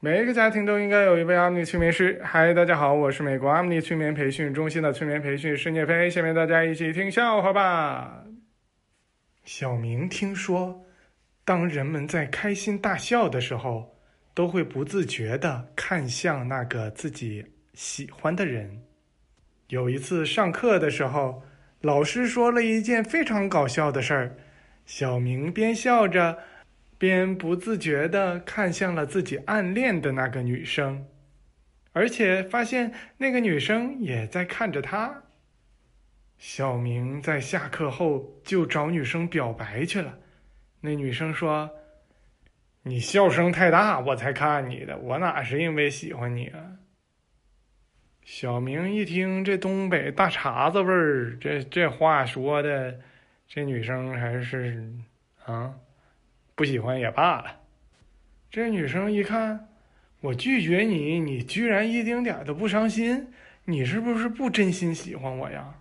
每一个家庭都应该有一位阿米催眠师。嗨，大家好，我是美国阿米催眠培训中心的催眠培训师聂飞。下面大家一起听笑话吧。小明听说，当人们在开心大笑的时候，都会不自觉地看向那个自己喜欢的人。有一次上课的时候，老师说了一件非常搞笑的事儿，小明边笑着。便不自觉地看向了自己暗恋的那个女生，而且发现那个女生也在看着他。小明在下课后就找女生表白去了。那女生说：“你笑声太大，我才看你的，我哪是因为喜欢你啊？”小明一听这东北大碴子味儿，这这话说的，这女生还是啊。不喜欢也罢了。这女生一看，我拒绝你，你居然一丁点都不伤心，你是不是不真心喜欢我呀？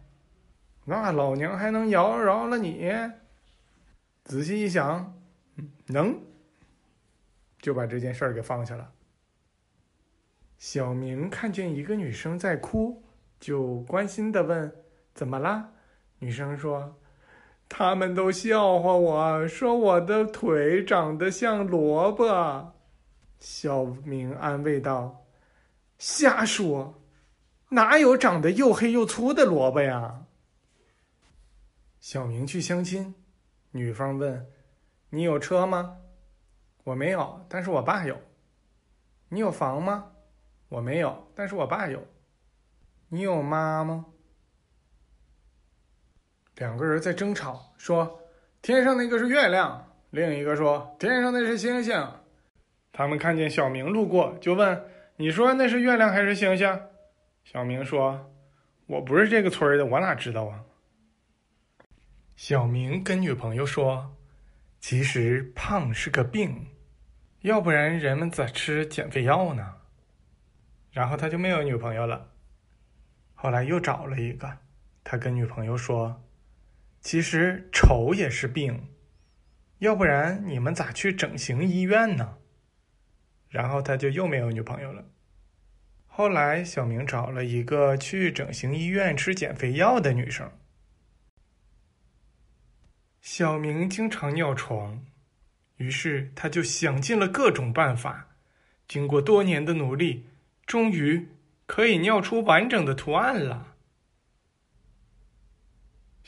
那老娘还能饶饶了你？仔细一想，能，就把这件事儿给放下了。小明看见一个女生在哭，就关心的问：“怎么啦？”女生说。他们都笑话我说我的腿长得像萝卜，小明安慰道：“瞎说，哪有长得又黑又粗的萝卜呀？”小明去相亲，女方问：“你有车吗？”“我没有，但是我爸有。”“你有房吗？”“我没有，但是我爸有。”“你有妈吗？”两个人在争吵，说：“天上那个是月亮。”另一个说：“天上那是星星。”他们看见小明路过，就问：“你说那是月亮还是星星？”小明说：“我不是这个村的，我哪知道啊？”小明跟女朋友说：“其实胖是个病，要不然人们咋吃减肥药呢？”然后他就没有女朋友了。后来又找了一个，他跟女朋友说。其实丑也是病，要不然你们咋去整形医院呢？然后他就又没有女朋友了。后来小明找了一个去整形医院吃减肥药的女生。小明经常尿床，于是他就想尽了各种办法，经过多年的努力，终于可以尿出完整的图案了。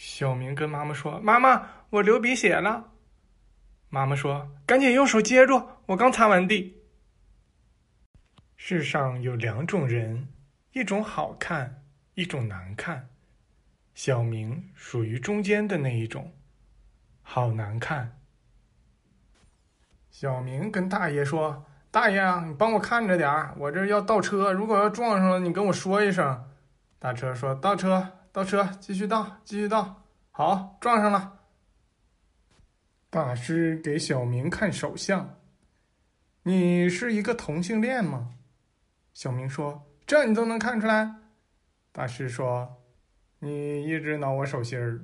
小明跟妈妈说：“妈妈，我流鼻血了。”妈妈说：“赶紧用手接住，我刚擦完地。”世上有两种人，一种好看，一种难看。小明属于中间的那一种，好难看。小明跟大爷说：“大爷啊，你帮我看着点儿，我这要倒车，如果要撞上了，你跟我说一声。”大车说：“倒车。”倒车，继续倒，继续倒，好，撞上了。大师给小明看手相，你是一个同性恋吗？小明说：“这你都能看出来。”大师说：“你一直挠我手心儿。”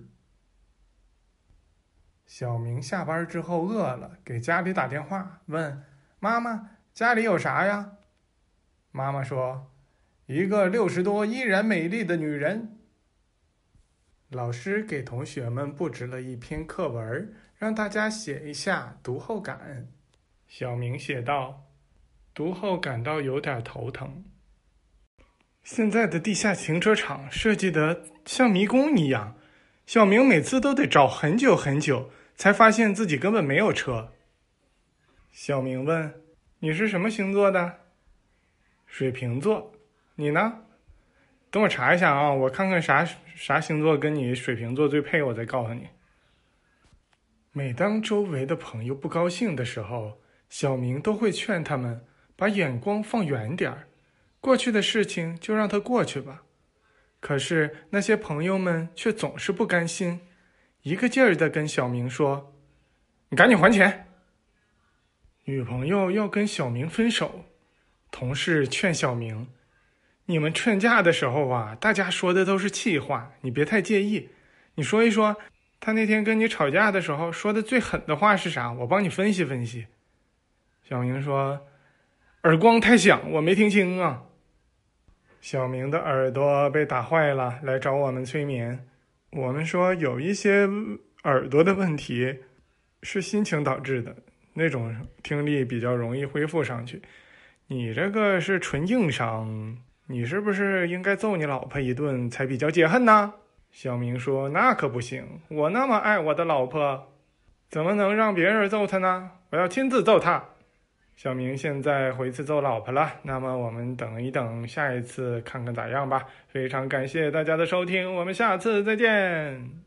小明下班之后饿了，给家里打电话问妈妈：“家里有啥呀？”妈妈说：“一个六十多依然美丽的女人。”老师给同学们布置了一篇课文，让大家写一下读后感。小明写道：“读后感到有点头疼。现在的地下停车场设计的像迷宫一样，小明每次都得找很久很久，才发现自己根本没有车。”小明问：“你是什么星座的？”“水瓶座。”“你呢？”等我查一下啊，我看看啥啥星座跟你水瓶座最配，我再告诉你。每当周围的朋友不高兴的时候，小明都会劝他们把眼光放远点儿，过去的事情就让它过去吧。可是那些朋友们却总是不甘心，一个劲儿的跟小明说：“你赶紧还钱。”女朋友要跟小明分手，同事劝小明。你们劝架的时候啊，大家说的都是气话，你别太介意。你说一说，他那天跟你吵架的时候说的最狠的话是啥？我帮你分析分析。小明说：“耳光太响，我没听清啊。小明的耳朵被打坏了，来找我们催眠。我们说有一些耳朵的问题是心情导致的，那种听力比较容易恢复上去。你这个是纯硬伤，你是不是应该揍你老婆一顿才比较解恨呢？小明说：“那可不行，我那么爱我的老婆，怎么能让别人揍她呢？我要亲自揍她。”小明现在回去揍老婆了，那么我们等一等，下一次看看咋样吧。非常感谢大家的收听，我们下次再见。